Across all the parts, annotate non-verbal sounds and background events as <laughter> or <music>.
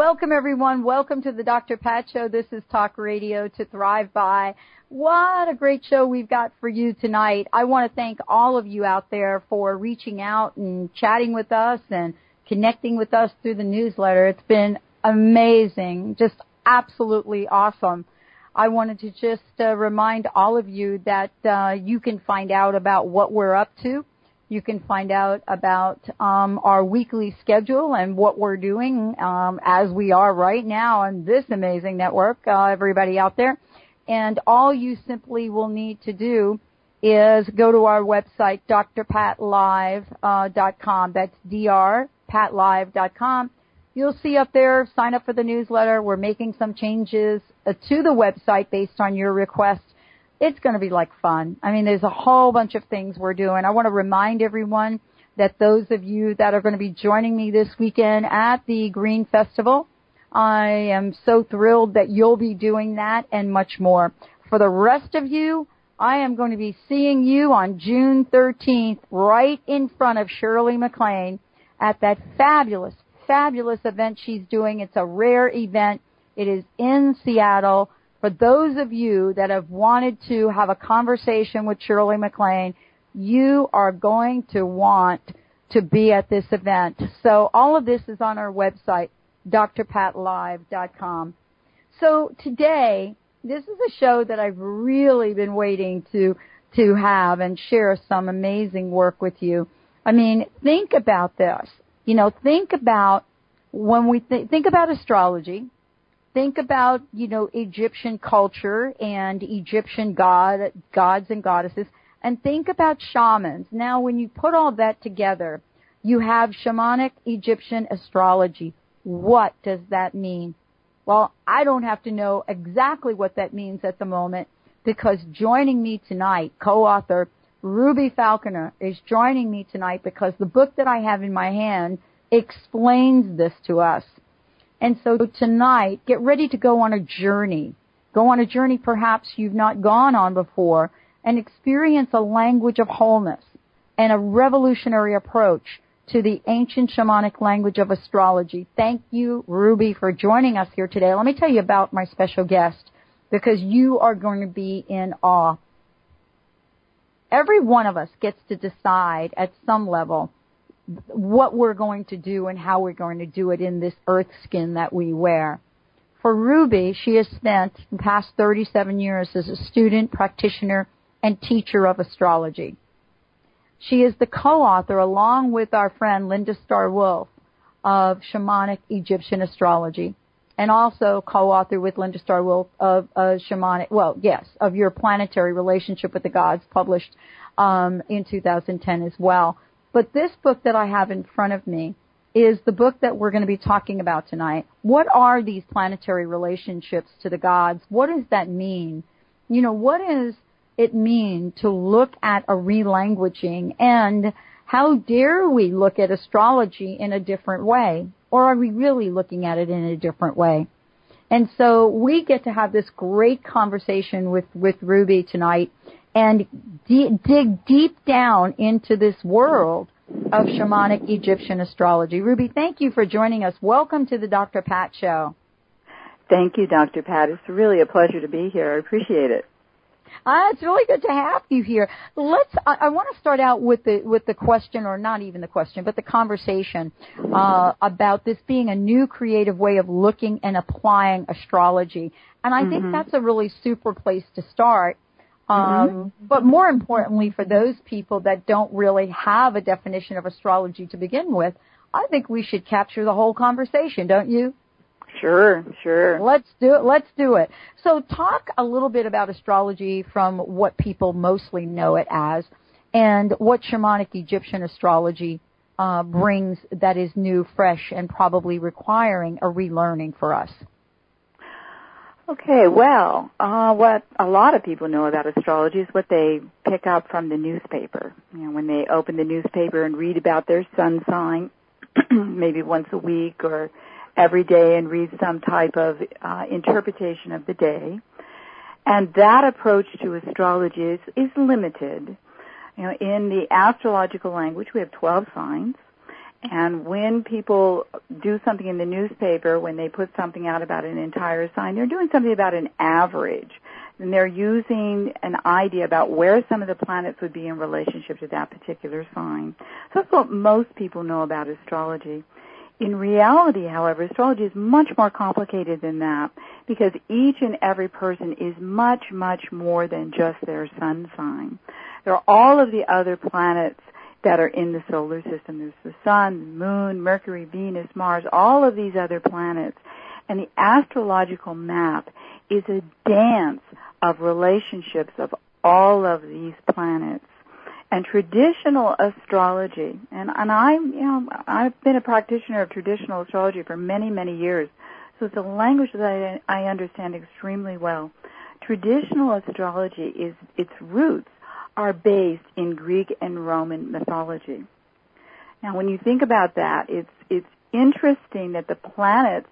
Welcome, everyone. Welcome to the Dr. Pat Show. This is Talk Radio to Thrive By. What a great show we've got for you tonight. I want to thank all of you out there for reaching out and chatting with us and connecting with us through the newsletter. It's been amazing, just absolutely awesome. I wanted to just uh, remind all of you that uh, you can find out about what we're up to you can find out about um, our weekly schedule and what we're doing um, as we are right now on this amazing network, uh, everybody out there. And all you simply will need to do is go to our website, drpatlive.com. Uh, That's drpatlive.com. You'll see up there, sign up for the newsletter. We're making some changes uh, to the website based on your request it's going to be like fun. I mean, there's a whole bunch of things we're doing. I want to remind everyone that those of you that are going to be joining me this weekend at the Green Festival, I am so thrilled that you'll be doing that and much more. For the rest of you, I am going to be seeing you on June 13th right in front of Shirley MacLaine at that fabulous, fabulous event she's doing. It's a rare event. It is in Seattle for those of you that have wanted to have a conversation with Shirley MacLaine, you are going to want to be at this event. So all of this is on our website, drpatlive.com. So today, this is a show that I've really been waiting to, to have and share some amazing work with you. I mean, think about this. You know, think about when we th- think about astrology, think about, you know, Egyptian culture and Egyptian god, gods and goddesses, and think about shamans. Now, when you put all that together, you have shamanic Egyptian astrology. What does that mean? Well, I don't have to know exactly what that means at the moment because joining me tonight, co-author Ruby Falconer is joining me tonight because the book that I have in my hand explains this to us. And so tonight, get ready to go on a journey. Go on a journey perhaps you've not gone on before and experience a language of wholeness and a revolutionary approach to the ancient shamanic language of astrology. Thank you, Ruby, for joining us here today. Let me tell you about my special guest because you are going to be in awe. Every one of us gets to decide at some level what we're going to do and how we're going to do it in this earth skin that we wear. For Ruby, she has spent the past 37 years as a student, practitioner, and teacher of astrology. She is the co-author, along with our friend Linda Star Wolf, of Shamanic Egyptian Astrology, and also co-author with Linda Star Wolf of uh, Shamanic, well, yes, of Your Planetary Relationship with the Gods, published um, in 2010 as well. But this book that I have in front of me is the book that we're going to be talking about tonight. What are these planetary relationships to the gods? What does that mean? You know, what does it mean to look at a relanguaging and how dare we look at astrology in a different way? Or are we really looking at it in a different way? And so we get to have this great conversation with, with Ruby tonight and de- dig deep down into this world of shamanic Egyptian astrology. Ruby, thank you for joining us. Welcome to the Dr. Pat Show. Thank you, Dr. Pat. It's really a pleasure to be here. I appreciate it. Uh, it's really good to have you here. Let's. I, I want to start out with the with the question, or not even the question, but the conversation uh, about this being a new creative way of looking and applying astrology. And I mm-hmm. think that's a really super place to start um, mm-hmm. But more importantly, for those people that don't really have a definition of astrology to begin with, I think we should capture the whole conversation, don't you? Sure, sure. Let's do it. Let's do it. So talk a little bit about astrology from what people mostly know it as and what shamanic Egyptian astrology uh, brings that is new, fresh, and probably requiring a relearning for us. Okay, well, uh, what a lot of people know about astrology is what they pick up from the newspaper. You know, when they open the newspaper and read about their sun sign, <clears throat> maybe once a week or every day and read some type of uh, interpretation of the day. And that approach to astrology is, is limited. You know, in the astrological language, we have 12 signs. And when people do something in the newspaper, when they put something out about an entire sign, they're doing something about an average. And they're using an idea about where some of the planets would be in relationship to that particular sign. So that's what most people know about astrology. In reality, however, astrology is much more complicated than that because each and every person is much, much more than just their sun sign. There are all of the other planets that are in the solar system. There's the sun, moon, Mercury, Venus, Mars, all of these other planets. And the astrological map is a dance of relationships of all of these planets and traditional astrology, and, and I, you know, I've been a practitioner of traditional astrology for many, many years, so it's a language that I, I understand extremely well. Traditional astrology is, its roots are based in Greek and Roman mythology. Now when you think about that, it's, it's interesting that the planets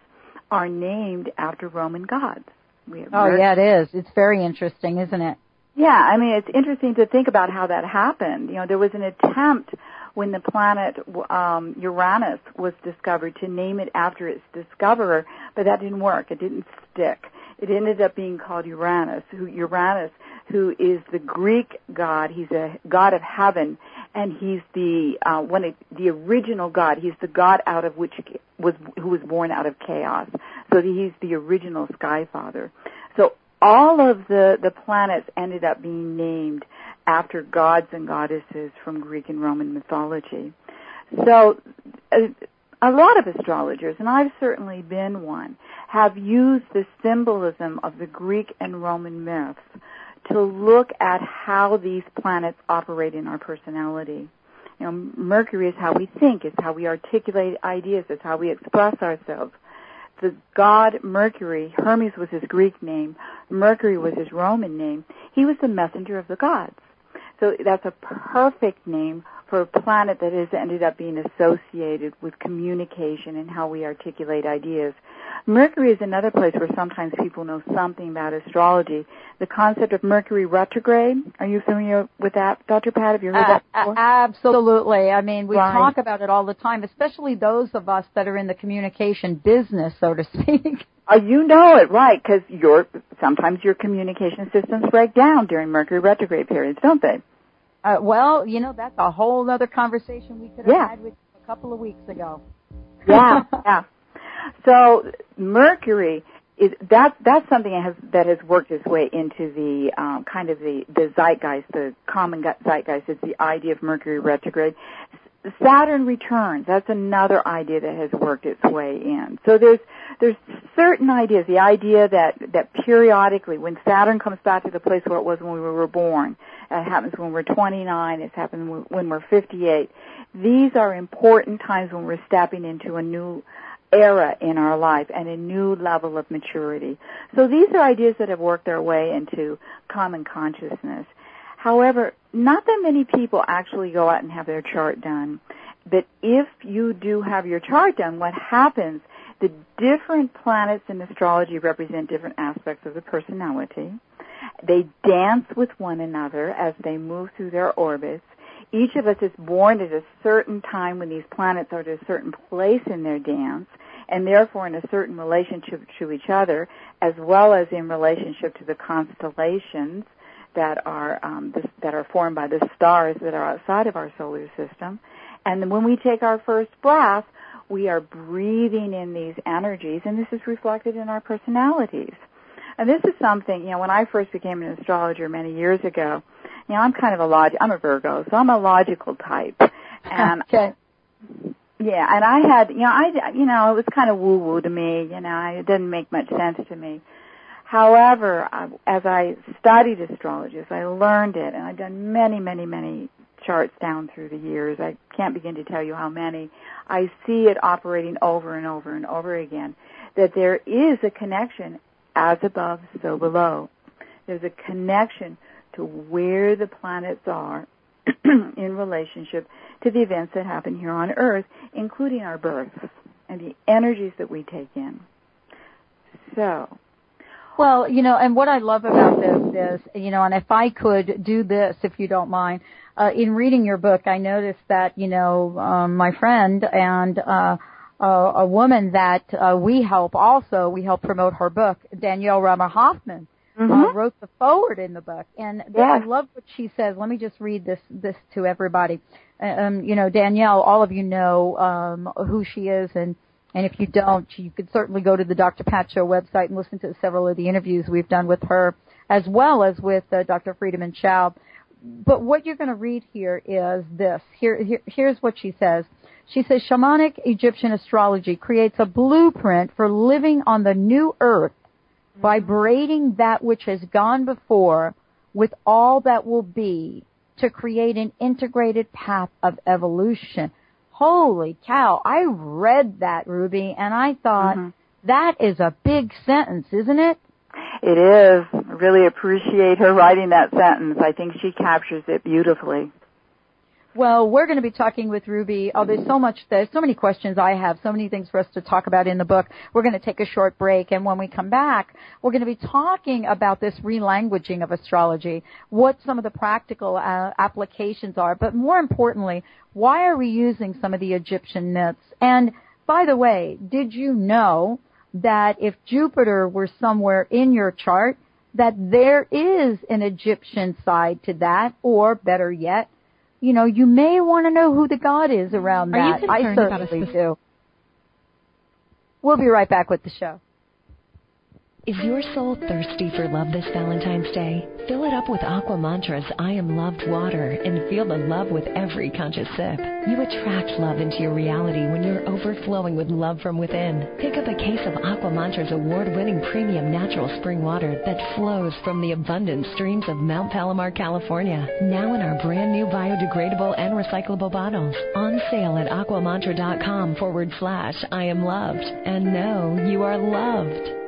are named after Roman gods. oh yeah, it is. It's very interesting, isn't it? Yeah, I mean, it's interesting to think about how that happened. You know, there was an attempt when the planet um, Uranus was discovered to name it after its discoverer, but that didn't work. It didn't stick. It ended up being called Uranus, who Uranus, who is the Greek god. He's a god of heaven, and he's the uh, one of the original god. He's the god out of which was who was born out of chaos. So he's the original sky father. So all of the, the planets ended up being named after gods and goddesses from Greek and Roman mythology. So, a, a lot of astrologers, and I've certainly been one, have used the symbolism of the Greek and Roman myths to look at how these planets operate in our personality. You know, Mercury is how we think, it's how we articulate ideas, it's how we express ourselves the god Mercury, Hermes was his Greek name, Mercury was his Roman name, he was the messenger of the gods. So that's a perfect name for a planet that has ended up being associated with communication and how we articulate ideas. Mercury is another place where sometimes people know something about astrology. The concept of Mercury retrograde, are you familiar with that, Dr. Pat? Have you heard uh, that before? absolutely. I mean, we right. talk about it all the time, especially those of us that are in the communication business, so to speak. <laughs> Uh, you know it, right, because your, sometimes your communication systems break down during Mercury retrograde periods, don't they? Uh, well, you know, that's a whole other conversation we could have yeah. had with a couple of weeks ago. yeah, <laughs> yeah. So Mercury is that that's something that has that has worked its way into the um, kind of the the zeitgeist, the common zeitgeist. It's the idea of Mercury retrograde. Saturn returns. That's another idea that has worked its way in. So there's there's certain ideas. The idea that that periodically, when Saturn comes back to the place where it was when we were born, it happens when we're 29. It's happened when we're 58. These are important times when we're stepping into a new era in our life and a new level of maturity. So these are ideas that have worked their way into common consciousness. However, not that many people actually go out and have their chart done. But if you do have your chart done, what happens, the different planets in astrology represent different aspects of the personality. They dance with one another as they move through their orbits. Each of us is born at a certain time when these planets are at a certain place in their dance and therefore in a certain relationship to each other as well as in relationship to the constellations that are um, this, that are formed by the stars that are outside of our solar system. And when we take our first breath, we are breathing in these energies, and this is reflected in our personalities. And this is something, you know, when I first became an astrologer many years ago, you know, I'm kind of a log, I'm a Virgo, so I'm a logical type. And, <laughs> okay. yeah, and I had, you know, I, you know, it was kind of woo woo to me, you know, it didn't make much sense to me. However, as I studied astrology, as I learned it, and I've done many, many, many charts down through the years, I can't begin to tell you how many, I see it operating over and over and over again, that there is a connection as above, so below. There's a connection to where the planets are <clears throat> in relationship to the events that happen here on Earth, including our births and the energies that we take in. So, well, you know, and what I love about this is, you know, and if I could do this, if you don't mind, uh, in reading your book, I noticed that, you know, um, my friend and uh, uh, a woman that uh, we help also, we help promote her book, Danielle Rama Hoffman, mm-hmm. uh, wrote the foreword in the book, and I love what she says. Let me just read this this to everybody. Um, you know, Danielle, all of you know um, who she is, and and if you don't, you could certainly go to the Dr. Pat Show website and listen to several of the interviews we've done with her, as well as with uh, Dr. Friedemann Schaub. But what you're going to read here is this. Here, here, here's what she says. She says shamanic Egyptian astrology creates a blueprint for living on the new earth vibrating that which has gone before with all that will be to create an integrated path of evolution. Holy cow, I read that, Ruby, and I thought, mm-hmm. that is a big sentence, isn't it? It is. I really appreciate her writing that sentence. I think she captures it beautifully. Well, we're going to be talking with Ruby. Oh, there's so much, there's so many questions I have, so many things for us to talk about in the book. We're going to take a short break, and when we come back, we're going to be talking about this relanguaging of astrology, what some of the practical uh, applications are, but more importantly, why are we using some of the Egyptian myths? And by the way, did you know that if Jupiter were somewhere in your chart, that there is an Egyptian side to that, or better yet, you know, you may want to know who the god is around Are that. I certainly do. We'll be right back with the show. Is your soul thirsty for love this Valentine's Day? Fill it up with Aqua Mantra's I Am Loved water and feel the love with every conscious sip. You attract love into your reality when you're overflowing with love from within. Pick up a case of Aqua Mantra's award winning premium natural spring water that flows from the abundant streams of Mount Palomar, California. Now in our brand new biodegradable and recyclable bottles. On sale at aquamantra.com forward slash I am loved. And know you are loved.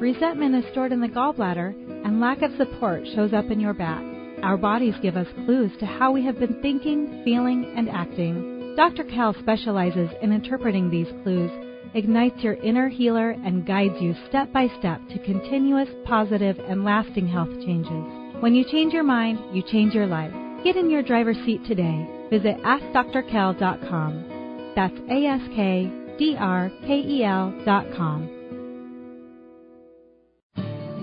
resentment is stored in the gallbladder, and lack of support shows up in your back. Our bodies give us clues to how we have been thinking, feeling, and acting. Dr. Kel specializes in interpreting these clues, ignites your inner healer, and guides you step by step to continuous, positive, and lasting health changes. When you change your mind, you change your life. Get in your driver's seat today. Visit AskDrKel.com. That's A S K D-R-K-E-L dot com.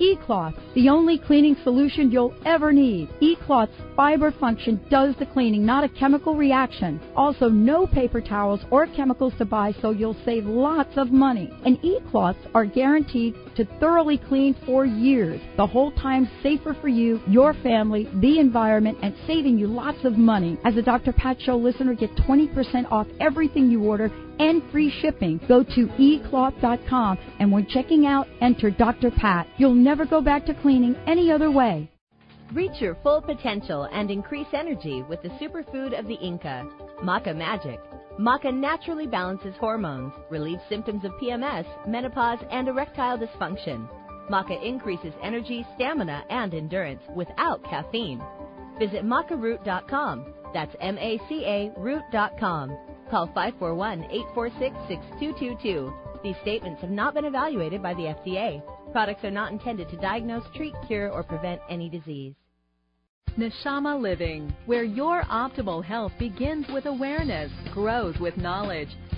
eCloth, the only cleaning solution you'll ever need. eCloth's fiber function does the cleaning, not a chemical reaction. Also, no paper towels or chemicals to buy, so you'll save lots of money. And eCloths are guaranteed to thoroughly clean for years. The whole time safer for you, your family, the environment, and saving you lots of money. As a Dr. Pat Show listener, get 20% off everything you order and free shipping. Go to ecloth.com and when checking out, enter Dr. Pat. You'll never go back to cleaning any other way. Reach your full potential and increase energy with the superfood of the Inca, Maca Magic. Maca naturally balances hormones, relieves symptoms of PMS, menopause, and erectile dysfunction. Maca increases energy, stamina, and endurance without caffeine. Visit macaroot.com. That's M-A-C-A root.com. Call 541-846-6222 These statements have not been evaluated by the FDA. Products are not intended to diagnose, treat, cure, or prevent any disease. Neshama Living, where your optimal health begins with awareness, grows with knowledge,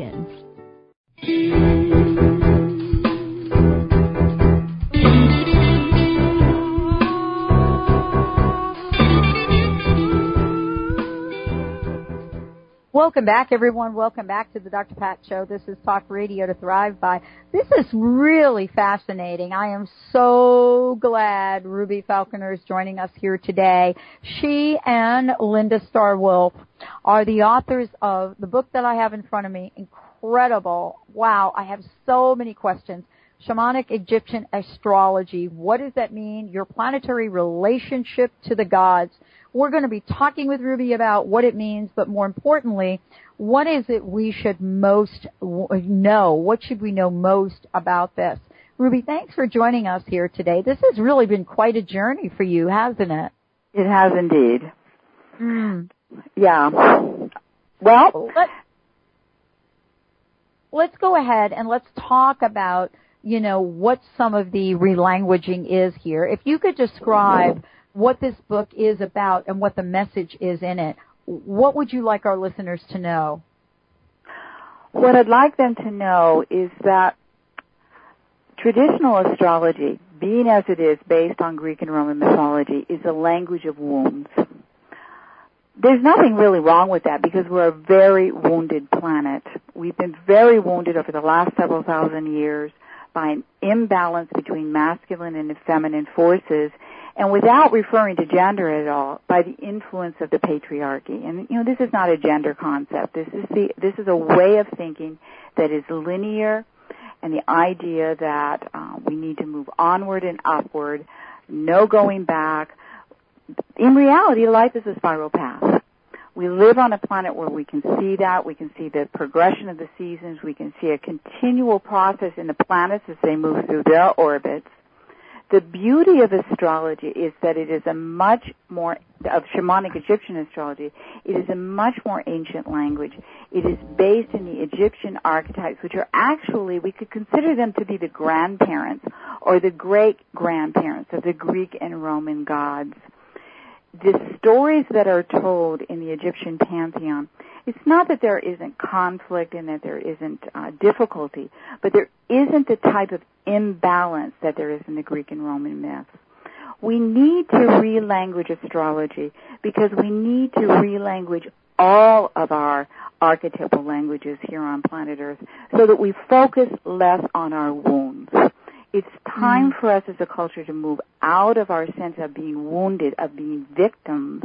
weekends. Welcome back, everyone. Welcome back to the Dr. Pat Show. This is Talk Radio to Thrive By. This is really fascinating. I am so glad Ruby Falconer is joining us here today. She and Linda Star Wolf are the authors of the book that I have in front of me. Incredible. Wow, I have so many questions. Shamanic Egyptian astrology. What does that mean? Your planetary relationship to the gods. We're going to be talking with Ruby about what it means, but more importantly, what is it we should most know? What should we know most about this? Ruby, thanks for joining us here today. This has really been quite a journey for you, hasn't it? It has indeed. Mm. Yeah. Well, Let, let's go ahead and let's talk about, you know, what some of the relanguaging is here. If you could describe what this book is about and what the message is in it, what would you like our listeners to know? What I'd like them to know is that traditional astrology, being as it is based on Greek and Roman mythology, is a language of wounds. There's nothing really wrong with that because we're a very wounded planet. We've been very wounded over the last several thousand years by an imbalance between masculine and feminine forces and without referring to gender at all, by the influence of the patriarchy. And you know, this is not a gender concept. This is the this is a way of thinking that is linear, and the idea that uh, we need to move onward and upward, no going back. In reality, life is a spiral path. We live on a planet where we can see that. We can see the progression of the seasons. We can see a continual process in the planets as they move through their orbits the beauty of astrology is that it is a much more of shamanic Egyptian astrology. It is a much more ancient language. It is based in the Egyptian archetypes, which are actually we could consider them to be the grandparents or the great grandparents of the Greek and Roman gods. The stories that are told in the Egyptian pantheon it's not that there isn't conflict and that there isn't uh, difficulty, but there isn't the type of imbalance that there is in the Greek and Roman myths. We need to relanguage astrology because we need to relanguage all of our archetypal languages here on planet Earth so that we focus less on our wounds. It's time mm. for us as a culture to move out of our sense of being wounded, of being victims,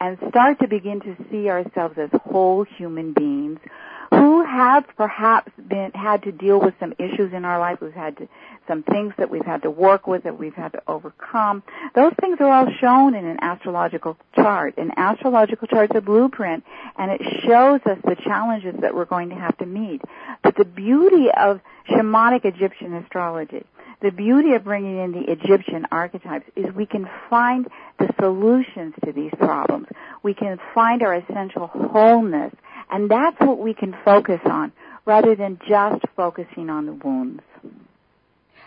and start to begin to see ourselves as whole human beings who have perhaps been had to deal with some issues in our life. We've had to, some things that we've had to work with that we've had to overcome. Those things are all shown in an astrological chart. An astrological chart is a blueprint, and it shows us the challenges that we're going to have to meet. But the beauty of shamanic Egyptian astrology the beauty of bringing in the Egyptian archetypes is we can find the solutions to these problems. We can find our essential wholeness, and that's what we can focus on rather than just focusing on the wounds.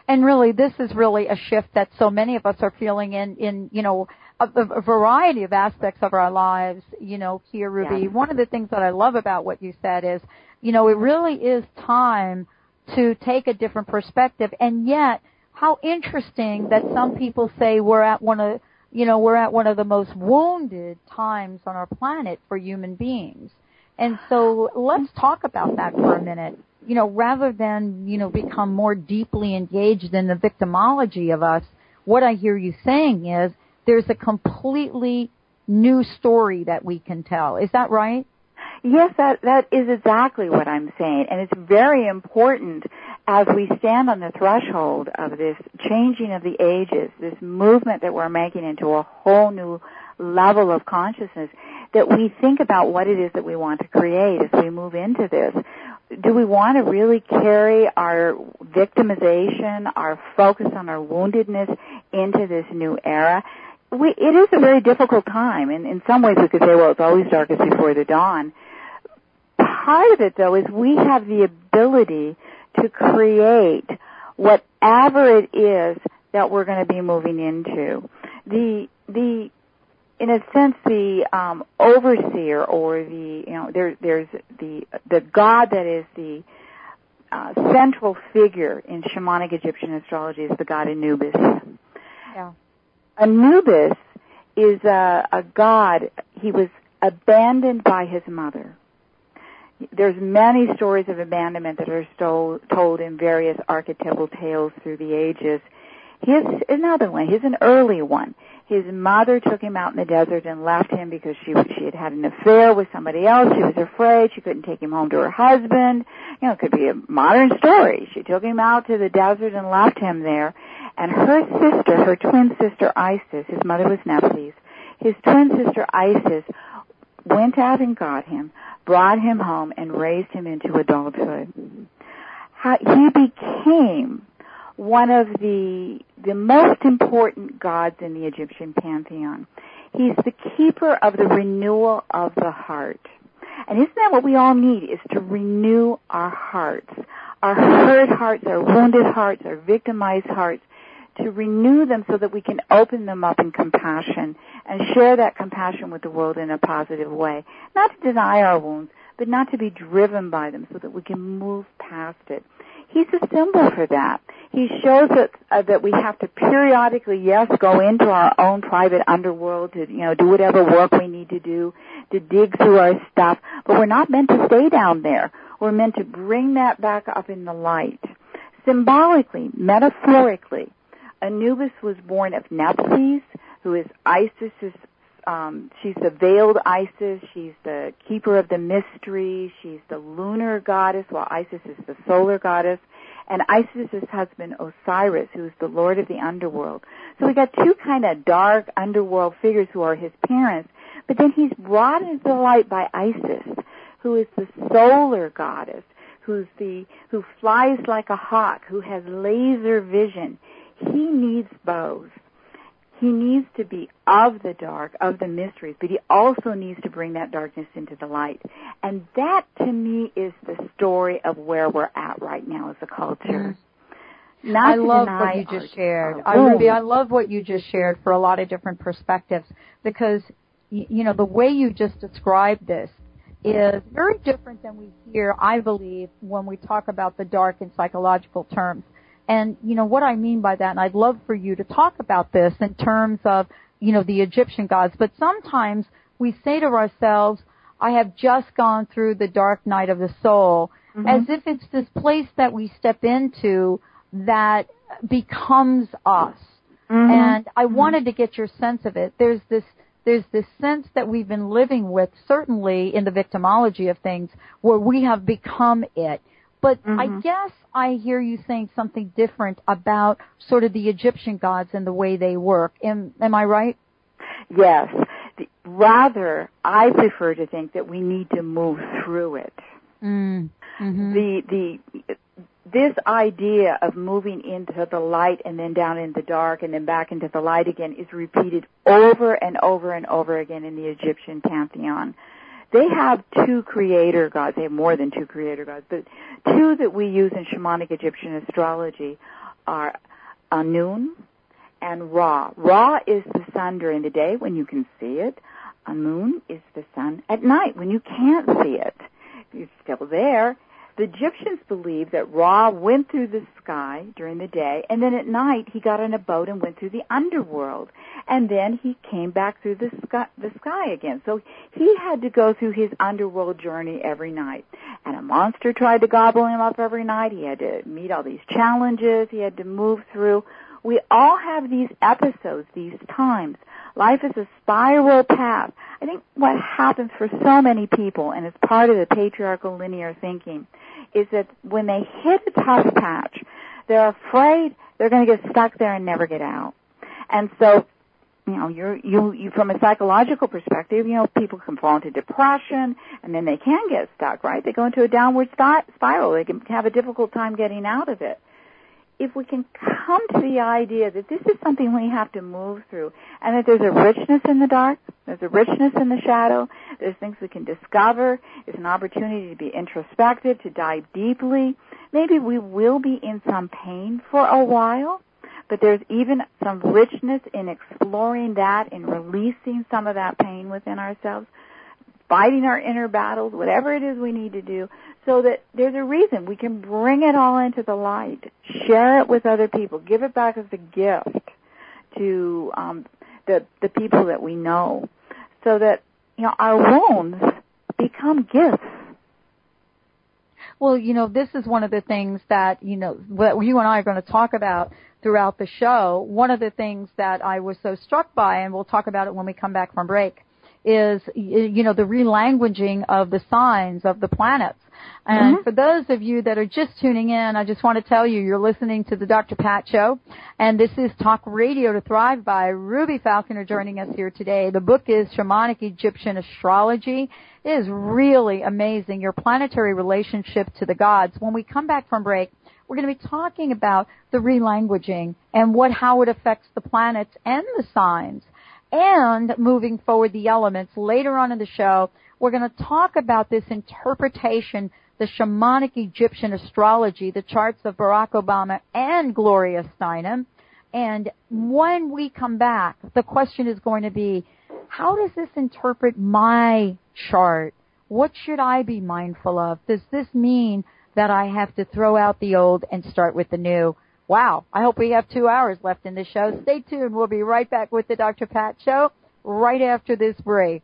And really, this is really a shift that so many of us are feeling in, in you know, a, a variety of aspects of our lives, you know, here, Ruby. Yes. One of the things that I love about what you said is, you know, it really is time to take a different perspective and yet how interesting that some people say we're at one of you know we're at one of the most wounded times on our planet for human beings. And so let's talk about that for a minute. You know, rather than, you know, become more deeply engaged in the victimology of us, what I hear you saying is there's a completely new story that we can tell. Is that right? Yes, that, that is exactly what I'm saying. And it's very important as we stand on the threshold of this changing of the ages, this movement that we're making into a whole new level of consciousness, that we think about what it is that we want to create as we move into this. Do we want to really carry our victimization, our focus on our woundedness into this new era? We, it is a very difficult time, and in some ways we could say, well, it's always darkest before the dawn. Part of it, though, is we have the ability to create whatever it is that we're going to be moving into. The the in a sense the um, overseer or the you know there there's the the god that is the uh, central figure in shamanic Egyptian astrology is the god Anubis. Yeah. Anubis is a, a god. He was abandoned by his mother. There's many stories of abandonment that are stole, told in various archetypal tales through the ages. Here's another one. Here's an early one. His mother took him out in the desert and left him because she she had had an affair with somebody else. She was afraid she couldn't take him home to her husband. You know, it could be a modern story. She took him out to the desert and left him there. And her sister, her twin sister Isis, his mother was Nephthys. His twin sister Isis went out and got him, brought him home, and raised him into adulthood. He became one of the the most important gods in the Egyptian pantheon. He's the keeper of the renewal of the heart. And isn't that what we all need is to renew our hearts, our hurt hearts, our wounded hearts, our victimized hearts, to renew them so that we can open them up in compassion and share that compassion with the world in a positive way. Not to deny our wounds, but not to be driven by them so that we can move past it. He's a symbol for that he shows us uh, that we have to periodically, yes, go into our own private underworld to, you know, do whatever work we need to do to dig through our stuff, but we're not meant to stay down there. We're meant to bring that back up in the light. Symbolically, metaphorically, Anubis was born of Nephthys, who is Isis's um, she's the veiled Isis. She's the keeper of the mystery. She's the lunar goddess, while Isis is the solar goddess and Isis's husband Osiris, who is the lord of the underworld. So we got two kind of dark underworld figures who are his parents, but then he's brought into the light by Isis, who is the solar goddess, who's the who flies like a hawk, who has laser vision. He needs both he needs to be of the dark, of the mysteries, but he also needs to bring that darkness into the light. And that to me is the story of where we're at right now as a culture. Mm. I love what you just shared. I really, I love what you just shared for a lot of different perspectives because, you know, the way you just described this is very different than we hear, I believe, when we talk about the dark in psychological terms. And, you know, what I mean by that, and I'd love for you to talk about this in terms of, you know, the Egyptian gods, but sometimes we say to ourselves, I have just gone through the dark night of the soul, mm-hmm. as if it's this place that we step into that becomes us. Mm-hmm. And I mm-hmm. wanted to get your sense of it. There's this there's this sense that we've been living with, certainly in the victimology of things, where we have become it. But mm-hmm. I guess I hear you saying something different about sort of the Egyptian gods and the way they work. Am, am I right? Yes. The, rather, I prefer to think that we need to move through it. Mm. Mm-hmm. The the this idea of moving into the light and then down in the dark and then back into the light again is repeated over and over and over again in the Egyptian pantheon. They have two creator gods. They have more than two creator gods, but two that we use in shamanic Egyptian astrology are Anun and Ra. Ra is the sun during the day when you can see it. Anun is the sun at night when you can't see it. It's still there. The Egyptians believed that Ra went through the sky during the day, and then at night he got on a boat and went through the underworld, and then he came back through the sky, the sky again. So he had to go through his underworld journey every night, and a monster tried to gobble him up every night. He had to meet all these challenges. He had to move through. We all have these episodes, these times. Life is a spiral path. I think what happens for so many people, and it's part of the patriarchal linear thinking, is that when they hit a tough patch, they're afraid they're going to get stuck there and never get out. And so, you know, you're, you, you, from a psychological perspective, you know, people can fall into depression and then they can get stuck, right? They go into a downward spiral. They can have a difficult time getting out of it if we can come to the idea that this is something we have to move through and that there's a richness in the dark, there's a richness in the shadow, there's things we can discover, it's an opportunity to be introspective, to dive deeply. Maybe we will be in some pain for a while, but there's even some richness in exploring that, in releasing some of that pain within ourselves, fighting our inner battles, whatever it is we need to do, so that there's a reason we can bring it all into the light, share it with other people, give it back as a gift to um, the the people that we know, so that you know our wounds become gifts. Well, you know, this is one of the things that you know what you and I are going to talk about throughout the show. One of the things that I was so struck by, and we'll talk about it when we come back from break, is you know the relanguaging of the signs of the planets and mm-hmm. for those of you that are just tuning in, I just want to tell you you're listening to the Dr. Pat Show, and this is Talk Radio to Thrive by Ruby Falconer joining us here today. The book is Shamanic Egyptian Astrology. It is really amazing, your planetary relationship to the gods. When we come back from break, we're going to be talking about the relanguaging and what how it affects the planets and the signs and moving forward the elements later on in the show we're going to talk about this interpretation, the shamanic Egyptian astrology, the charts of Barack Obama and Gloria Steinem. And when we come back, the question is going to be, how does this interpret my chart? What should I be mindful of? Does this mean that I have to throw out the old and start with the new? Wow. I hope we have two hours left in the show. Stay tuned. We'll be right back with the Dr. Pat Show right after this break.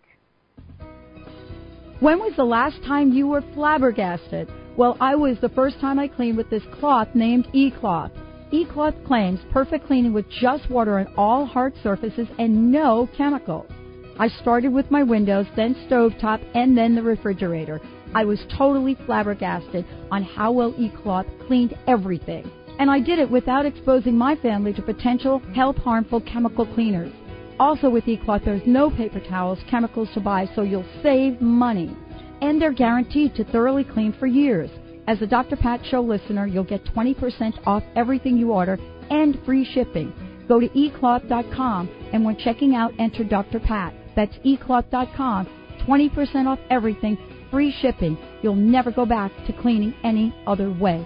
When was the last time you were flabbergasted? Well, I was the first time I cleaned with this cloth named E-Cloth. E-Cloth claims perfect cleaning with just water on all hard surfaces and no chemicals. I started with my windows, then stovetop, and then the refrigerator. I was totally flabbergasted on how well E-Cloth cleaned everything. And I did it without exposing my family to potential health harmful chemical cleaners. Also with eCloth, there's no paper towels, chemicals to buy, so you'll save money. And they're guaranteed to thoroughly clean for years. As a Dr. Pat Show listener, you'll get 20% off everything you order and free shipping. Go to ecloth.com and when checking out, enter Dr. Pat. That's ecloth.com. 20% off everything, free shipping. You'll never go back to cleaning any other way.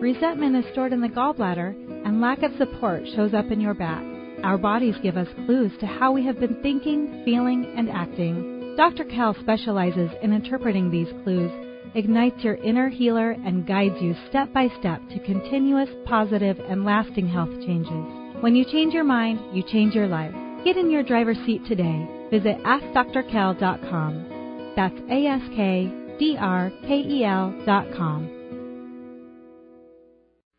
resentment is stored in the gallbladder, and lack of support shows up in your back. Our bodies give us clues to how we have been thinking, feeling, and acting. Dr. Kel specializes in interpreting these clues, ignites your inner healer, and guides you step by step to continuous, positive, and lasting health changes. When you change your mind, you change your life. Get in your driver's seat today. Visit AskDrKel.com. That's A S K D R K E L dot com.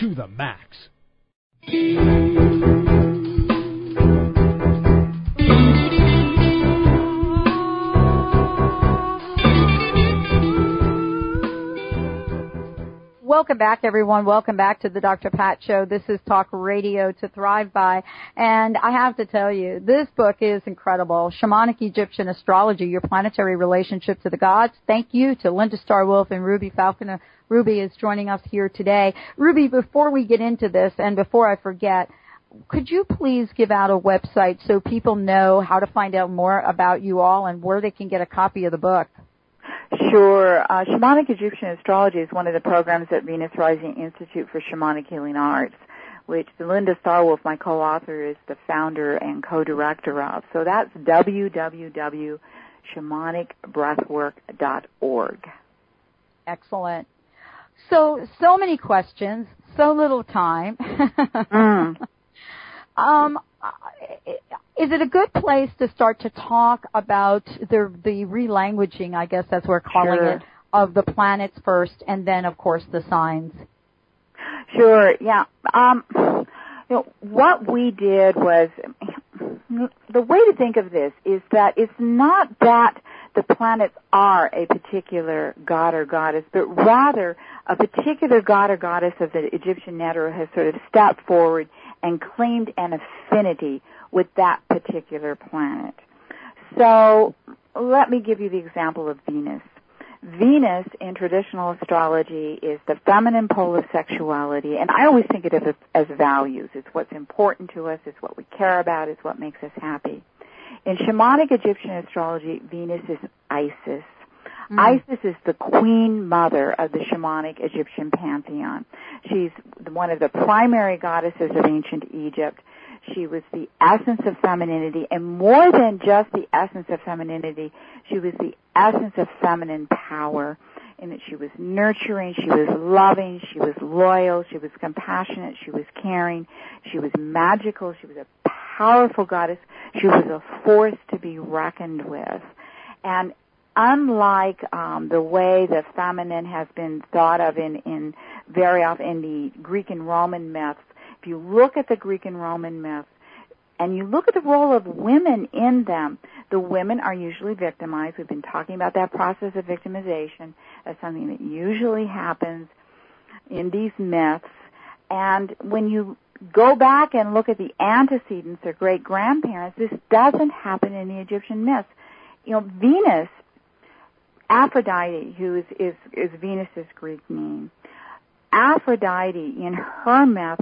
to the max. Welcome back, everyone. Welcome back to the Dr. Pat Show. This is Talk Radio to Thrive By. And I have to tell you, this book is incredible. Shamanic Egyptian Astrology, Your Planetary Relationship to the Gods. Thank you to Linda Star Wolf and Ruby Falconer. Ruby is joining us here today. Ruby, before we get into this and before I forget, could you please give out a website so people know how to find out more about you all and where they can get a copy of the book? Sure. Uh, Shamanic Egyptian Astrology is one of the programs at Venus Rising Institute for Shamanic Healing Arts, which Linda Star Wolf, my co-author, is the founder and co-director of. So that's www.shamanicbreathwork.org. Excellent. So, so many questions, so little time. <laughs> mm. um, is it a good place to start to talk about the the relanguaging? I guess that's what we're calling sure. it of the planets first, and then of course the signs. Sure. Yeah. Um, you know, what we did was the way to think of this is that it's not that the planets are a particular god or goddess, but rather a particular god or goddess of the Egyptian network has sort of stepped forward and claimed an affinity with that particular planet. So let me give you the example of Venus. Venus in traditional astrology is the feminine pole of sexuality, and I always think of it as, as values. It's what's important to us, it's what we care about, it's what makes us happy. In shamanic Egyptian astrology, Venus is Isis. Mm. Isis is the queen mother of the shamanic Egyptian pantheon. She's one of the primary goddesses of ancient Egypt. She was the essence of femininity, and more than just the essence of femininity, she was the essence of feminine power in that she was nurturing, she was loving, she was loyal, she was compassionate, she was caring, she was magical, she was a powerful goddess, she was a force to be reckoned with. And unlike um, the way the feminine has been thought of in, in very often in the Greek and Roman myths, if you look at the Greek and Roman myths, and you look at the role of women in them, the women are usually victimized. We've been talking about that process of victimization as something that usually happens in these myths. And when you go back and look at the antecedents, their great grandparents, this doesn't happen in the Egyptian myths. You know, Venus, Aphrodite, who is, is, is Venus's Greek name, Aphrodite in her myth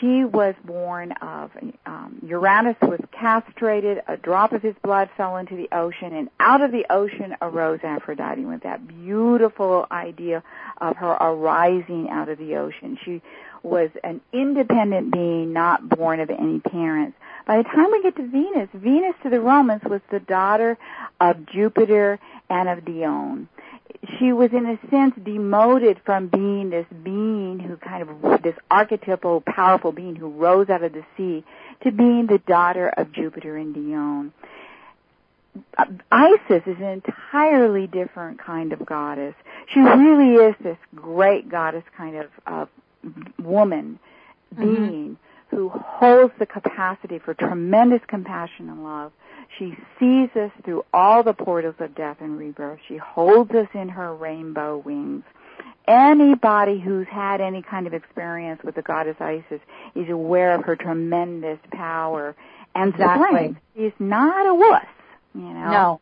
she was born of um, Uranus was castrated. A drop of his blood fell into the ocean, and out of the ocean arose Aphrodite with that beautiful idea of her arising out of the ocean. She was an independent being, not born of any parents. By the time we get to Venus, Venus to the Romans was the daughter of Jupiter and of Dione she was in a sense demoted from being this being who kind of this archetypal powerful being who rose out of the sea to being the daughter of Jupiter and Dione. Uh, Isis is an entirely different kind of goddess. She really is this great goddess kind of uh, woman, mm-hmm. being who holds the capacity for tremendous compassion and love. She sees us through all the portals of death and rebirth. She holds us in her rainbow wings. Anybody who's had any kind of experience with the goddess Isis is aware of her tremendous power and exactly. She's not a wuss, you know. No.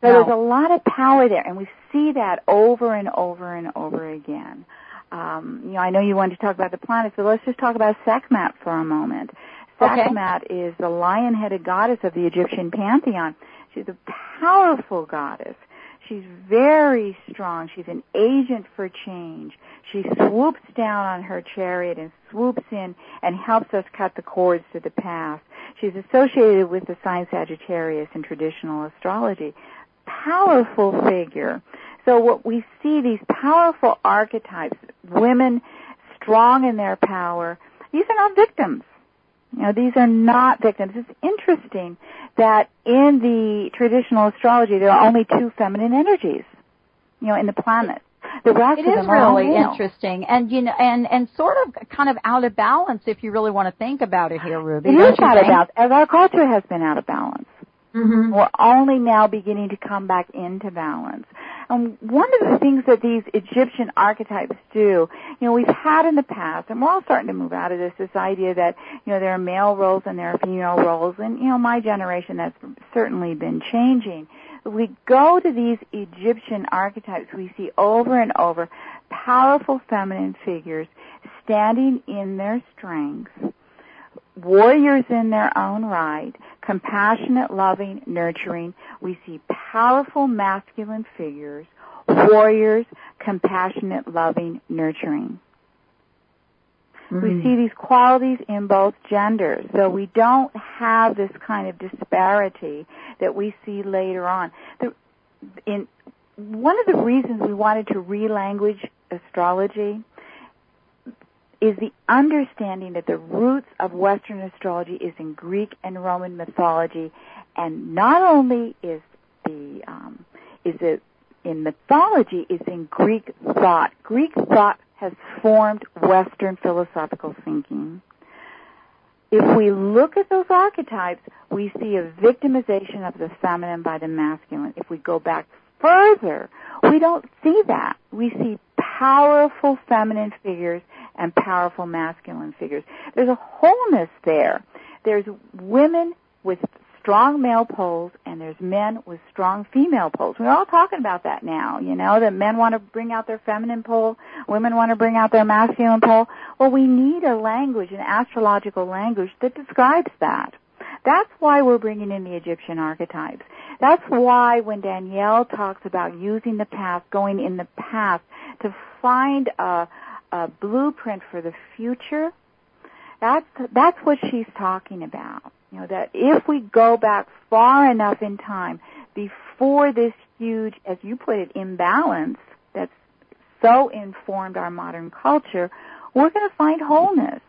So no. there's a lot of power there, and we see that over and over and over again. Um, you know, I know you wanted to talk about the planets, but let's just talk about Sekhmet for a moment. Sekhmet okay. is the lion-headed goddess of the Egyptian pantheon. She's a powerful goddess. She's very strong. She's an agent for change. She swoops down on her chariot and swoops in and helps us cut the cords to the past. She's associated with the sign Sagittarius in traditional astrology. Powerful figure. So what we see, these powerful archetypes, women strong in their power, these are not victims. You know, these are not victims. It's interesting that in the traditional astrology there are only two feminine energies, you know, in the planet. The rest it of is them really interesting, and you know, and and sort of kind of out of balance if you really want to think about it here, Ruby. It is out of balance, as our culture has been out of balance. Mm-hmm. We're only now beginning to come back into balance. And one of the things that these Egyptian archetypes do, you know, we've had in the past, and we're all starting to move out of this, this idea that, you know, there are male roles and there are female roles, and, you know, my generation, that's certainly been changing. We go to these Egyptian archetypes, we see over and over powerful feminine figures standing in their strength, warriors in their own right, compassionate, loving, nurturing. We see powerful masculine figures, warriors, compassionate, loving, nurturing. Mm-hmm. We see these qualities in both genders, so we don't have this kind of disparity that we see later on. The, in one of the reasons we wanted to relanguage astrology is the understanding that the roots of Western astrology is in Greek and Roman mythology, and not only is the um, is it in mythology, is in Greek thought. Greek thought has formed Western philosophical thinking. If we look at those archetypes, we see a victimization of the feminine by the masculine. If we go back further, we don't see that. We see powerful feminine figures and powerful masculine figures. There's a wholeness there. There's women with strong male poles and there's men with strong female poles. We're all talking about that now, you know, that men want to bring out their feminine pole, women want to bring out their masculine pole. Well, we need a language, an astrological language that describes that. That's why we're bringing in the Egyptian archetypes. That's why when Danielle talks about using the past, going in the past to find a, a blueprint for the future, that's that's what she's talking about. You know that if we go back far enough in time before this huge, as you put it, imbalance that's so informed our modern culture, we're going to find wholeness.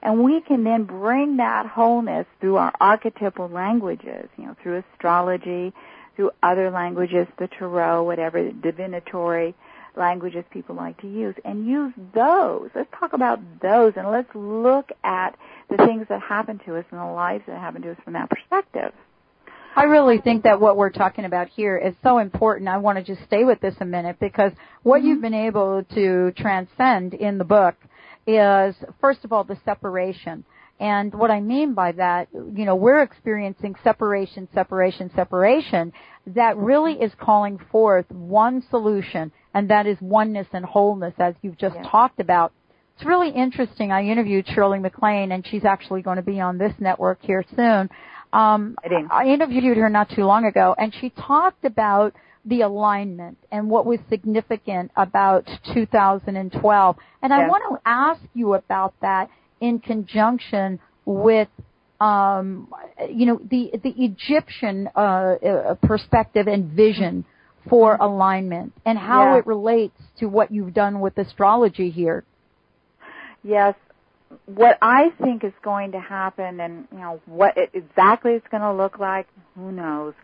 And we can then bring that wholeness through our archetypal languages, you know, through astrology, through other languages, the tarot, whatever, divinatory, languages people like to use and use those. Let's talk about those and let's look at the things that happen to us and the lives that happen to us from that perspective. I really think that what we're talking about here is so important. I want to just stay with this a minute because what mm-hmm. you've been able to transcend in the book is, first of all, the separation. And what I mean by that, you know, we're experiencing separation, separation, separation that really is calling forth one solution, and that is oneness and wholeness, as you've just yeah. talked about. It's really interesting. I interviewed Shirley MacLaine, and she's actually going to be on this network here soon. Um, I interviewed her not too long ago, and she talked about the alignment and what was significant about 2012. And I want to ask you about that in conjunction with um, you know the the Egyptian uh, uh, perspective and vision for alignment and how Yeah. it relates to what you've done with astrology here. Yes. What I think is going to happen and, you know, what it exactly it's going to look like, who knows?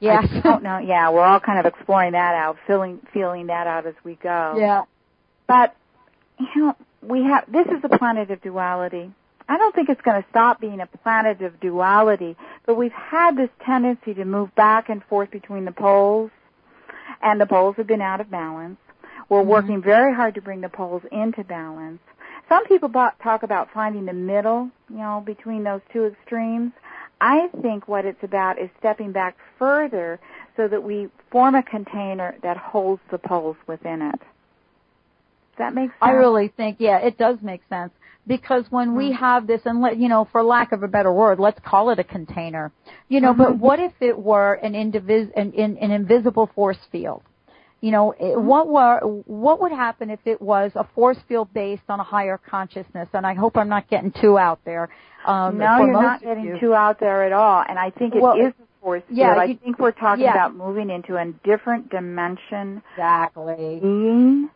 Yes. I don't know. <laughs> Yeah, we're all kind of exploring that out, feeling feeling that out as we go. Yeah. But you know, we have this is a planet of duality. I don't think it's going to stop being a planet of duality, but we've had this tendency to move back and forth between the poles, and the poles have been out of balance. We're Mm-hmm. working very hard to bring the poles into balance. Some people talk about finding the middle, you know, between those two extremes. I think what it's about is stepping back further so that we form a container that holds the poles within it. Does that make sense? I really think, yeah, it does make sense. Because when we mm. have this, and let, you know, for lack of a better word, let's call it a container. You know, but mm-hmm. what if it were an, indivis- an, an, an invisible force field? You know, mm-hmm. what were, what would happen if it was a force field based on a higher consciousness? And I hope I'm not getting too out there. Um, no, you're not getting you. too out there at all. And I think it is Well, a force field. yeah, I think we're talking yeah. about moving into a different dimension Exactly. being.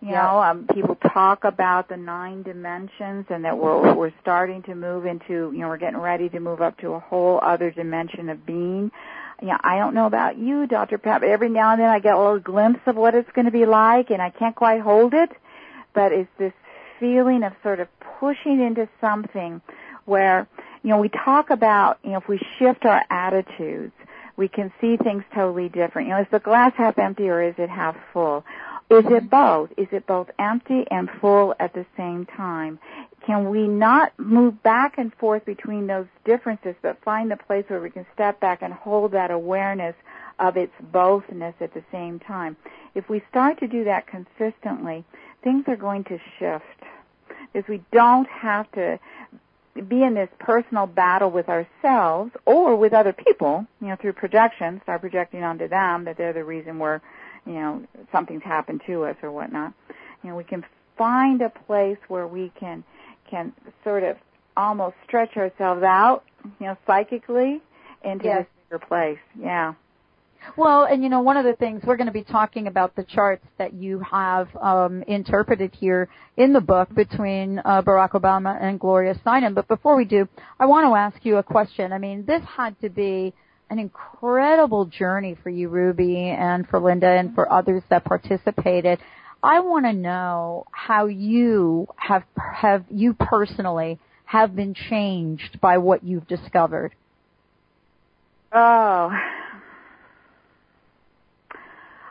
You Yeah. know, um, people talk about the nine dimensions and that we're we're starting to move into. You know, we're getting ready to move up to a whole other dimension of being. Yeah, I don't know about you, Dr. Pat, but every now and then I get a little glimpse of what it's going to be like, and I can't quite hold it. But it's this feeling of sort of pushing into something where, you know, we talk about, you know, if we shift our attitudes, we can see things totally different. You know, is the glass half empty or is it half full? Is it both? Is it both empty and full at the same time? Can we not move back and forth between those differences, but find the place where we can step back and hold that awareness of its bothness at the same time? If we start to do that consistently, things are going to shift. Because we don't have to be in this personal battle with ourselves or with other people, you know, through projection, start projecting onto them that they're the reason we're, you know, something's happened to us or whatnot. You know, we can find a place where we can can sort of almost stretch ourselves out, you know, psychically into Yes. this bigger place. Yeah. Well, and you know, one of the things we're going to be talking about the charts that you have um, interpreted here in the book between uh, Barack Obama and Gloria Steinem. But before we do, I want to ask you a question. I mean, this had to be an incredible journey for you, Ruby, and for Linda, and for others that participated. I want to know how you have have you personally have been changed by what you've discovered. Oh.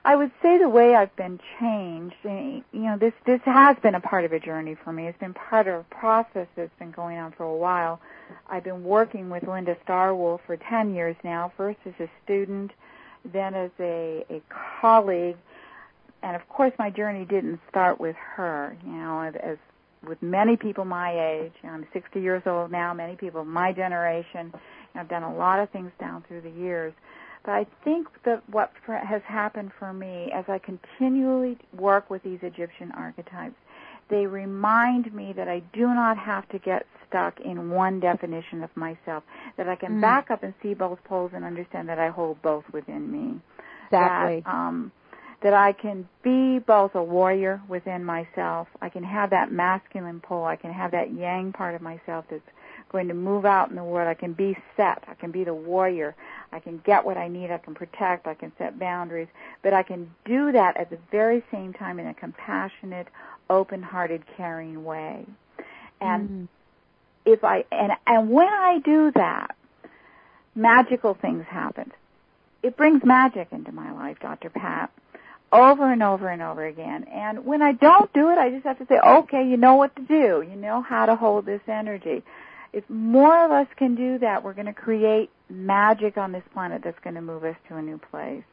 I would say the way I've been changed, eh, you know, this this has been a part of a journey for me. It's been part of a process that's been going on for a while. I've been working with Linda Star Wolf for 10 years now, first as a student, then as a, a colleague, and of course my journey didn't start with her, you know, as, as with many people my age. I'm 60 years old now, many people my generation. I've done a lot of things down through the years. But I think that what has happened for me as I continually work with these Egyptian archetypes, they remind me that I do not have to get stuck in one definition of myself, that I can Mm. back up and see both poles and understand that I hold both within me. Exactly. That, um, that I can be both a warrior within myself. I can have that masculine pole. I can have that yang part of myself that's going to move out in the world. I can be set. I can be the warrior. I can get what I need. I can protect. I can set boundaries. But I can do that at the very same time in a compassionate, open-hearted, caring way. And Mm. if I and and when I do that, magical things happen. It brings magic into my life, Dr. Pat, over and over and over again. And when I don't do it, I just have to say, okay, you know what to do. You know how to hold this energy. If more of us can do that, we're going to create magic on this planet that's going to move us to a new place.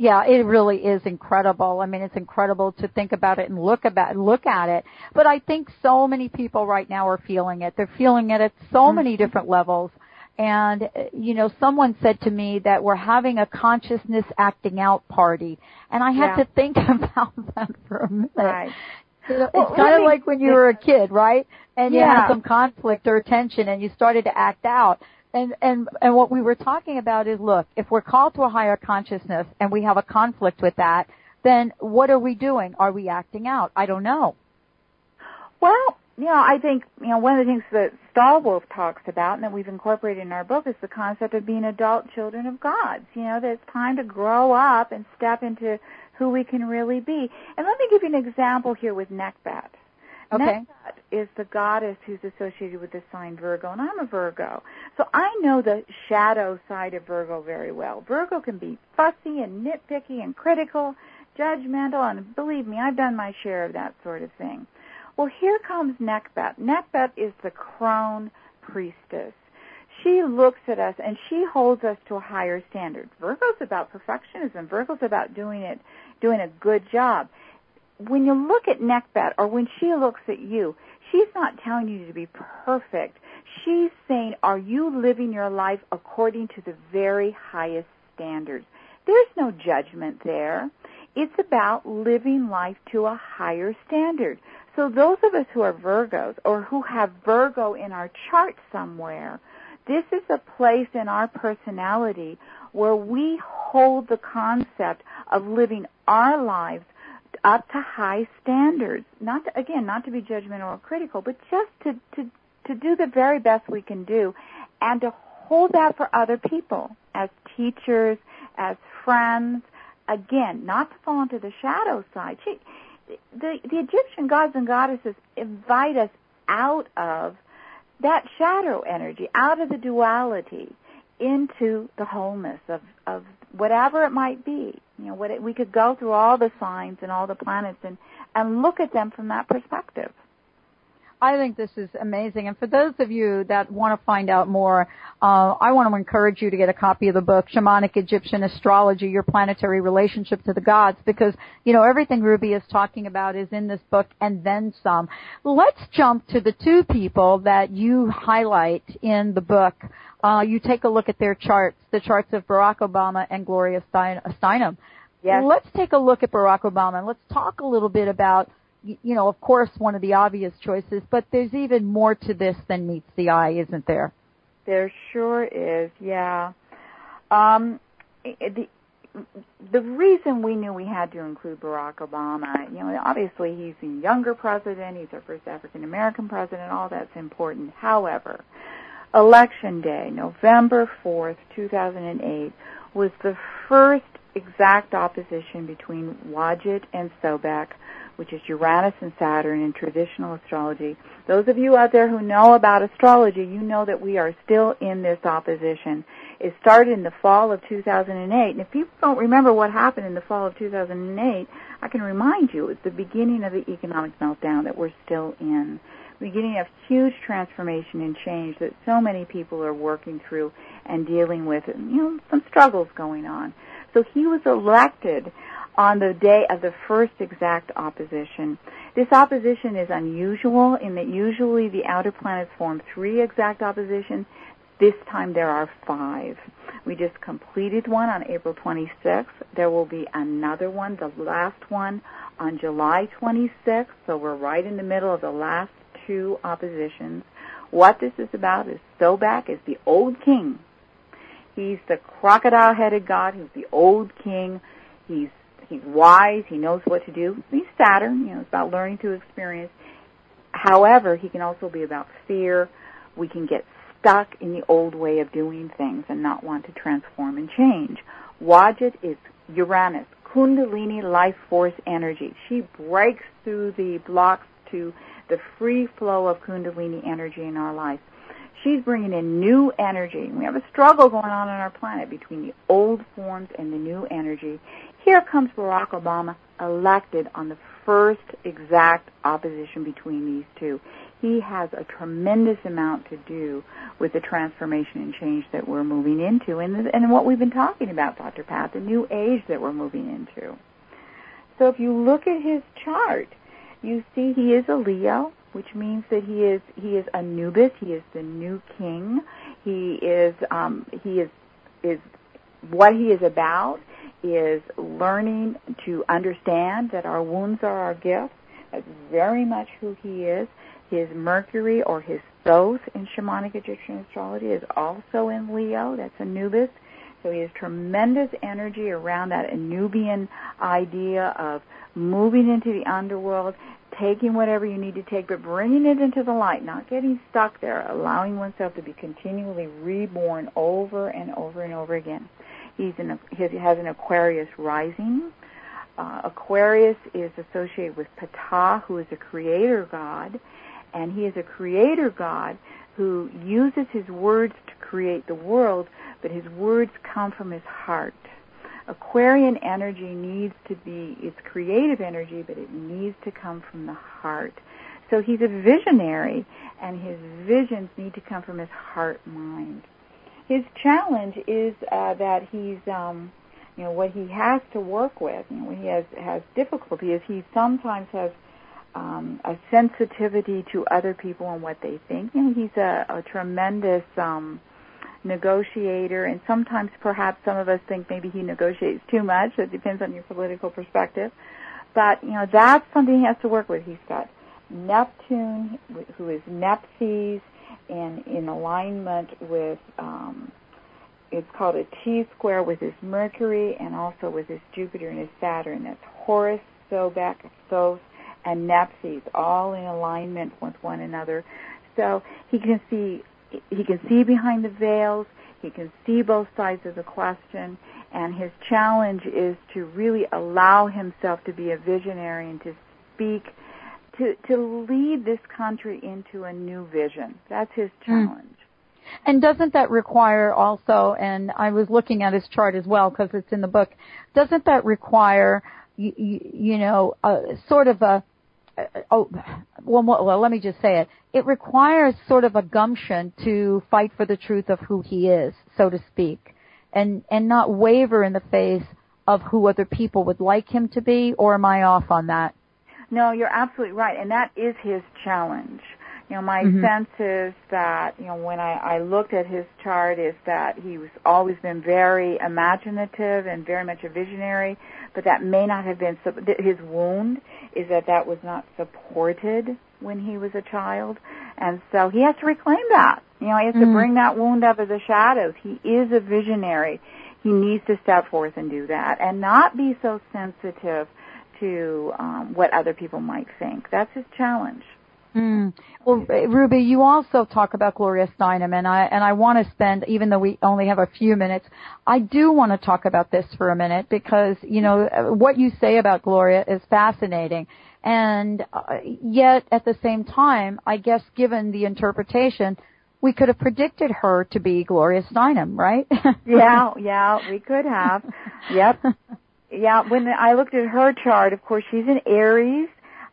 Yeah, it really is incredible. I mean, it's incredible to think about it and look about look at it. But I think so many people right now are feeling it. They're feeling it at so mm-hmm. many different levels. And you know, someone said to me that we're having a consciousness acting out party, and I had Yeah. to think <laughs> about that for a minute. Right. You know, Well, it's kind of me- like when you were a kid, right? And you had some conflict or tension, and you started to act out. And and and what we were talking about is look, if we're called to a higher consciousness and we have a conflict with that, then what are we doing? Are we acting out? I don't know. Well, you know, I think, you know, one of the things that Star Wolf talks about and that we've incorporated in our book is the concept of being adult children of gods. You know, that it's time to grow up and step into who we can really be. And let me give you an example here with Nekhbet. Okay. Nekhbet is the goddess who's associated with the sign Virgo, and I'm a Virgo. So I know the shadow side of Virgo very well. Virgo can be fussy and nitpicky and critical, judgmental, and believe me, I've done my share of that sort of thing. Well, here comes Nekhbet. Nekhbet is the crone priestess. She looks at us and she holds us to a higher standard. Virgo's about perfectionism. Virgo's about doing it, doing a good job. When you look at Nekhbet or when she looks at you, she's not telling you to be perfect. She's saying, are you living your life according to the very highest standards? There's no judgment there. It's about living life to a higher standard. So those of us who are Virgos or who have Virgo in our chart somewhere, this is a place in our personality where we hold the concept of living our lives up to high standards. Not to, again, not to be judgmental or critical, but just to, to, to do the very best we can do and to hold that for other people as teachers, as friends. Again, not to fall into the shadow side. She, the, the Egyptian gods and goddesses invite us out of that shadow energy, out of the duality, into the wholeness of, of whatever it might be. You know, what it, we could go through all the signs and all the planets and, and look at them from that perspective. I think this is amazing. And for those of you that want to find out more, uh, I want to encourage you to get a copy of the book, Shamanic Egyptian Astrology, Your Planetary Relationship to the Gods, because, you know, everything Ruby is talking about is in this book and then some. Let's jump to the two people that you highlight in the book. Uh, you take a look at their charts, the charts of Barack Obama and Gloria Steinem. Yes. Let's take a look at Barack Obama and let's talk a little bit about you know, of course, one of the obvious choices, but there's even more to this than meets the eye, isn't there? There sure is, yeah. Um, the the reason we knew we had to include Barack Obama, you know, obviously he's a younger president, he's our first African American president, all that's important. However, election day, November 4th, 2008, was the first exact opposition between Wadjet and Sobek which is Uranus and Saturn in traditional astrology. Those of you out there who know about astrology, you know that we are still in this opposition. It started in the fall of 2008, and if people don't remember what happened in the fall of 2008, I can remind you it's the beginning of the economic meltdown that we're still in. Beginning of huge transformation and change that so many people are working through and dealing with, and, you know, some struggles going on. So he was elected on the day of the first exact opposition. This opposition is unusual in that usually the outer planets form three exact oppositions. This time there are five. We just completed one on April 26th. There will be another one, the last one, on July 26th. So we're right in the middle of the last two oppositions. What this is about is Sobek is the old king. He's the crocodile-headed god. He's the old king. He's He's wise. He knows what to do. He's Saturn. You know, it's about learning through experience. However, he can also be about fear. We can get stuck in the old way of doing things and not want to transform and change. Wadjet is Uranus, Kundalini life force energy. She breaks through the blocks to the free flow of Kundalini energy in our life. She's bringing in new energy. We have a struggle going on on our planet between the old forms and the new energy. Here comes Barack Obama elected on the first exact opposition between these two. He has a tremendous amount to do with the transformation and change that we're moving into and, and what we've been talking about, Dr. Pat, the new age that we're moving into. So if you look at his chart, you see he is a Leo, which means that he is he is Anubis, he is the new king. He is um, he is is what he is about is learning to understand that our wounds are our gifts. That's very much who he is. His Mercury or his Thoth in shamanic Egyptian astrology is also in Leo. That's Anubis. So he has tremendous energy around that Anubian idea of moving into the underworld, taking whatever you need to take, but bringing it into the light, not getting stuck there, allowing oneself to be continually reborn over and over and over again. He's he has an Aquarius rising. Uh, Aquarius is associated with Ptah, who is a creator god, and he is a creator god who uses his words to create the world, but his words come from his heart. Aquarian energy needs to be, it's creative energy, but it needs to come from the heart. So he's a visionary, and his visions need to come from his heart mind. His challenge is uh, that he's, um, you know, what he has to work with, you know, what he has has difficulty is he sometimes has um, a sensitivity to other people and what they think. You know, he's a, a tremendous um, negotiator, and sometimes perhaps some of us think maybe he negotiates too much. It depends on your political perspective. But, you know, that's something he has to work with. He's got Neptune, who is Nephthys, and in alignment with, um, it's called a T square with his Mercury and also with his Jupiter and his Saturn. That's Horus, Sobek, Thoth, and Nephthys, all in alignment with one another. So he can see he can see behind the veils. He can see both sides of the question, and his challenge is to really allow himself to be a visionary and to speak, to to lead this country into a new vision. That's his hmm. challenge. Mm. And doesn't that require also, and I was looking at his chart as well because it's in the book, doesn't that require, you, you, you know, a, sort of a, oh, well, well, let me just say it. It requires sort of a gumption to fight for the truth of who he is, so to speak, and and not waver in the face of who other people would like him to be. Or am I off on that? No, you're absolutely right, and that is his challenge. You know, my mm-hmm. sense is that, you know, when I, I looked at his chart is that he was always been very imaginative and very much a visionary, but that may not have been, his wound is that that was not supported when he was a child. And so he has to reclaim that. You know, he has mm-hmm. to bring that wound up of the shadows. He is a visionary. He needs to step forth and do that and not be so sensitive to um, what other people might think. That's his challenge. Mm. Well, Ruby, you also talk about Gloria Steinem, and I and I want to spend, even though we only have a few minutes, I do want to talk about this for a minute because you know what you say about Gloria is fascinating, and uh, yet at the same time, I guess given the interpretation, we could have predicted her to be Gloria Steinem, right? yeah, yeah, we could have. Yep. <laughs> Yeah, when I looked at her chart, of course, she's an Aries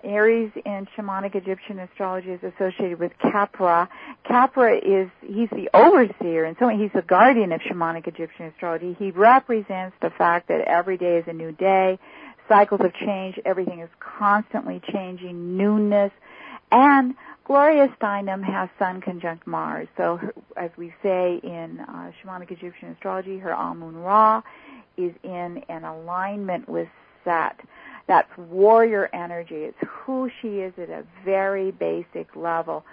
Aries in shamanic Egyptian astrology is associated with Khepera. Khepera is, he's the overseer, and so he's the guardian of shamanic Egyptian astrology. He represents the fact that every day is a new day, cycles of change, everything is constantly changing, newness, and Gloria Steinem has Sun conjunct Mars. So, her, as we say in uh, shamanic Egyptian astrology, her Amun Ra is in an alignment with Set. That's warrior energy. It's who she is at a very basic level.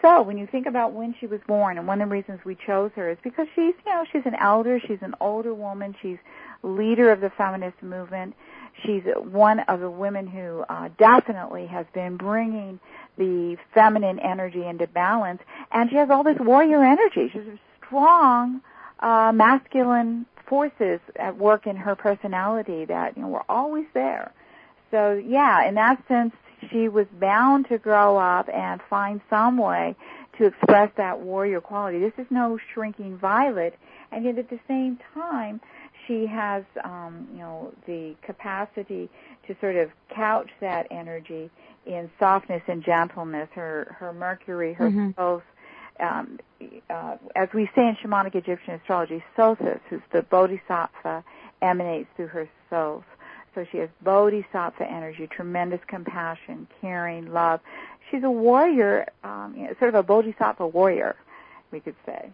So when you think about when she was born, and one of the reasons we chose her is because she's, you know, she's an elder, she's an older woman, she's leader of the feminist movement. She's one of the women who uh, definitely has been bringing the feminine energy into balance, and she has all this warrior energy. She's a strong uh, masculine forces at work in her personality that you know were always there. So yeah, in that sense, she was bound to grow up and find some way to express that warrior quality. This is no shrinking violet, and yet at the same time, she has, um, you know, the capacity to sort of couch that energy in softness and gentleness. Her her Mercury, her mm-hmm. Um, uh, as we say in shamanic Egyptian astrology, Sothis, who's the Bodhisattva, emanates through her Soth. So she has bodhisattva energy, tremendous compassion, caring, love. She's a warrior, um, you know, sort of a bodhisattva warrior, we could say.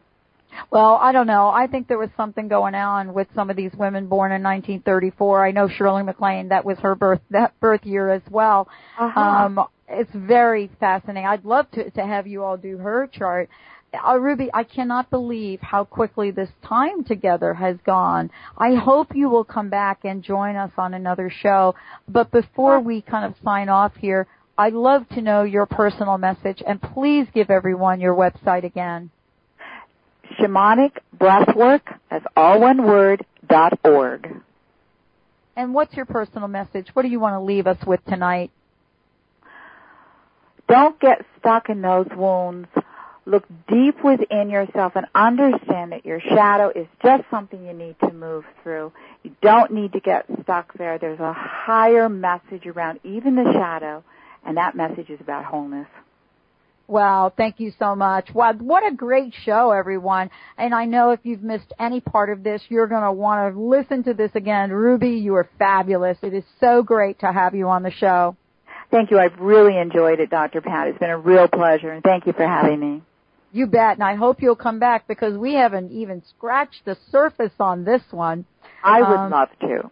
Well, I don't know. I think there was something going on with some of these women born in 1934. I know Shirley MacLaine. That was her birth that birth year as well. Uh-huh. Um, It's very fascinating. I'd love to to have you all do her chart. Uh, Ruby, I cannot believe how quickly this time together has gone. I hope you will come back and join us on another show. But before we kind of sign off here, I'd love to know your personal message and please give everyone your website again. Shamanic Breathwork, that's all one word, dot org. And what's your personal message? What do you want to leave us with tonight? Don't get stuck in those wounds. Look deep within yourself and understand that your shadow is just something you need to move through. You don't need to get stuck there. There's a higher message around even the shadow, and that message is about wholeness. Well, thank you so much. What a great show, everyone. And I know if you've missed any part of this, you're going to want to listen to this again. Ruby, you are fabulous. It is so great to have you on the show. Thank you. I've really enjoyed it, Dr. Pat. It's been a real pleasure, and thank you for having me. You bet, and I hope you'll come back because we haven't even scratched the surface on this one. I would um, love to.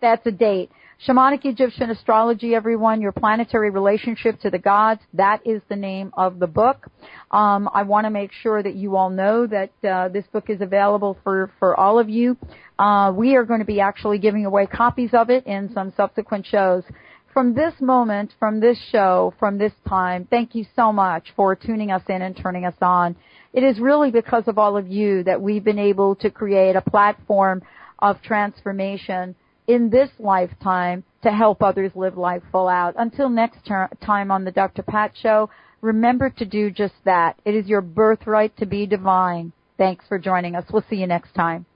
That's a date. Shamanic Egyptian Astrology, everyone, your planetary relationship to the gods. That is the name of the book. Um, I want to make sure that you all know that uh, this book is available for for all of you. Uh, we are going to be actually giving away copies of it in some subsequent shows. From this moment, from this show, from this time, thank you so much for tuning us in and turning us on. It is really because of all of you that we've been able to create a platform of transformation in this lifetime to help others live life full out. Until next ter- time on the Dr. Pat Show, remember to do just that. It is your birthright to be divine. Thanks for joining us. We'll see you next time.